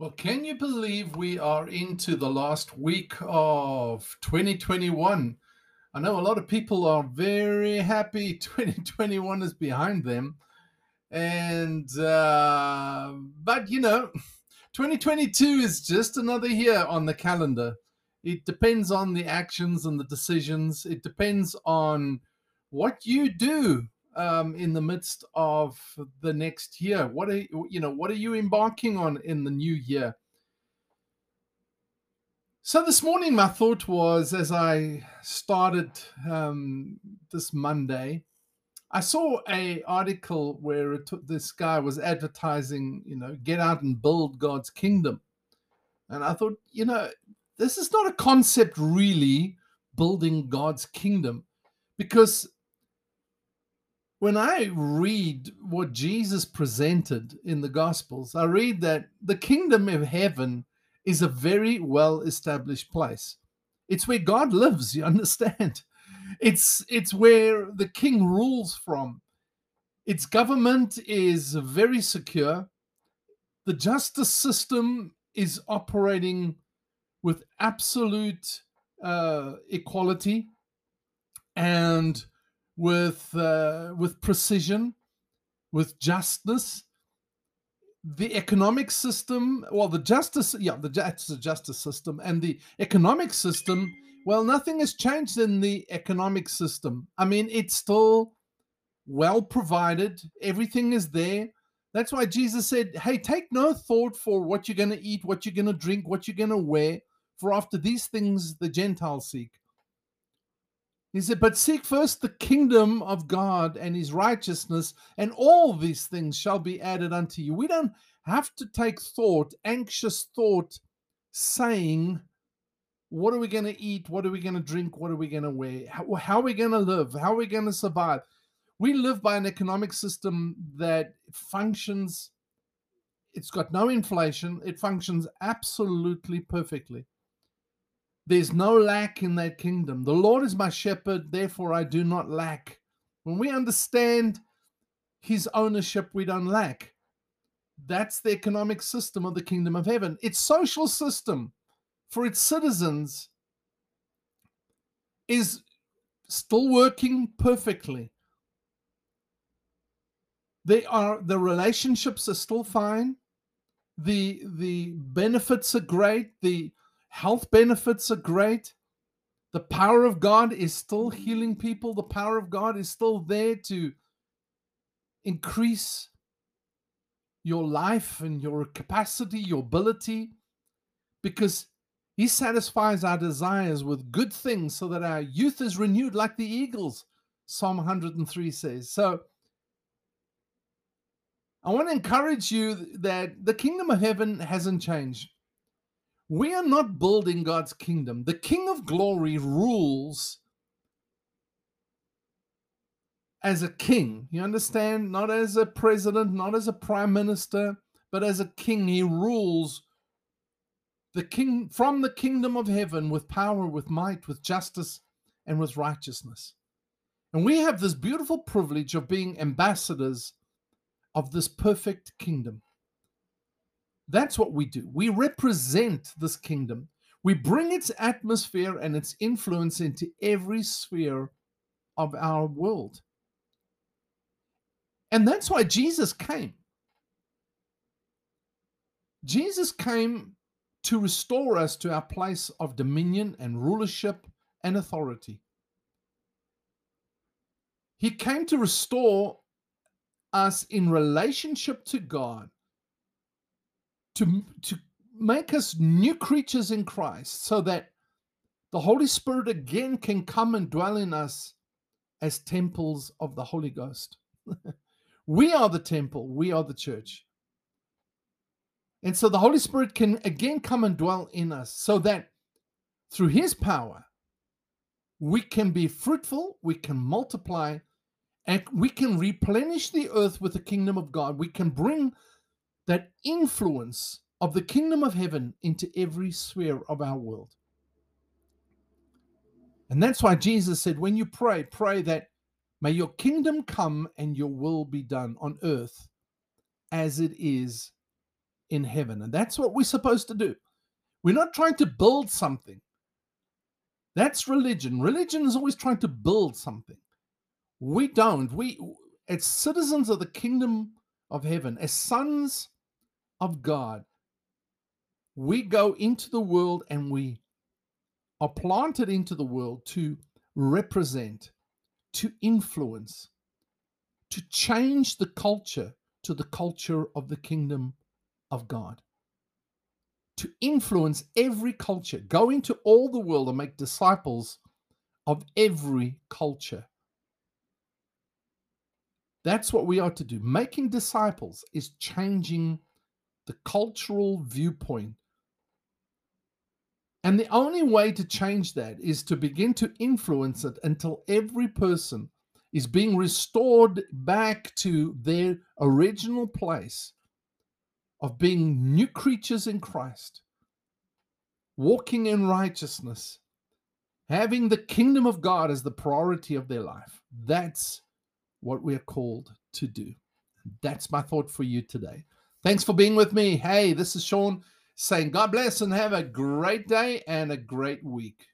Well, can you believe we are into the last week of 2021? I know a lot of people are very happy 2021 is behind them. And, uh, but you know, 2022 is just another year on the calendar. It depends on the actions and the decisions, it depends on what you do um, in the midst of the next year? What are you know? What are you embarking on in the new year? So this morning, my thought was as I started um, this Monday, I saw a article where took, this guy was advertising, you know, get out and build God's kingdom, and I thought, you know, this is not a concept really building God's kingdom, because when I read what Jesus presented in the Gospels, I read that the kingdom of heaven is a very well established place. It's where God lives, you understand? It's it's where the king rules from. Its government is very secure. The justice system is operating with absolute uh, equality and with uh, with precision, with justness. The economic system, well, the justice, yeah, the, the justice system, and the economic system. Well, nothing has changed in the economic system. I mean, it's still well provided. Everything is there. That's why Jesus said, Hey, take no thought for what you're going to eat, what you're going to drink, what you're going to wear, for after these things the Gentiles seek. He said, But seek first the kingdom of God and his righteousness, and all these things shall be added unto you. We don't have to take thought, anxious thought, saying, What are we going to eat? What are we going to drink? What are we going to wear? How, how are we going to live? How are we going to survive? We live by an economic system that functions, it's got no inflation, it functions absolutely perfectly. There's no lack in that kingdom. The Lord is my shepherd, therefore I do not lack. When we understand his ownership, we don't lack. That's the economic system of the kingdom of heaven. Its social system for its citizens is still working perfectly. They are the relationships are still fine. The the benefits are great. The Health benefits are great. The power of God is still healing people. The power of God is still there to increase your life and your capacity, your ability, because He satisfies our desires with good things so that our youth is renewed like the eagles, Psalm 103 says. So I want to encourage you that the kingdom of heaven hasn't changed. We are not building God's kingdom. The King of glory rules as a king. You understand? Not as a president, not as a prime minister, but as a king. He rules the king from the kingdom of heaven with power, with might, with justice, and with righteousness. And we have this beautiful privilege of being ambassadors of this perfect kingdom. That's what we do. We represent this kingdom. We bring its atmosphere and its influence into every sphere of our world. And that's why Jesus came. Jesus came to restore us to our place of dominion and rulership and authority. He came to restore us in relationship to God to, to make us new creatures in Christ so that the Holy Spirit again can come and dwell in us as temples of the Holy Ghost. we are the temple, we are the church. And so the Holy Spirit can again come and dwell in us so that through his power, we can be fruitful, we can multiply, and we can replenish the earth with the kingdom of God. We can bring that influence of the kingdom of heaven into every sphere of our world. And that's why Jesus said, when you pray, pray that may your kingdom come and your will be done on earth as it is in heaven. And that's what we're supposed to do. We're not trying to build something. That's religion. Religion is always trying to build something. We don't. We, as citizens of the kingdom of heaven, as sons of God, we go into the world and we are planted into the world to represent, to influence, to change the culture to the culture of the kingdom of God. To influence every culture, go into all the world and make disciples of every culture. That's what we are to do. Making disciples is changing the cultural viewpoint. And the only way to change that is to begin to influence it until every person is being restored back to their original place of being new creatures in Christ, walking in righteousness, having the kingdom of God as the priority of their life. That's what we're called to do. That's my thought for you today. Thanks for being with me. Hey, this is Sean saying God bless and have a great day and a great week.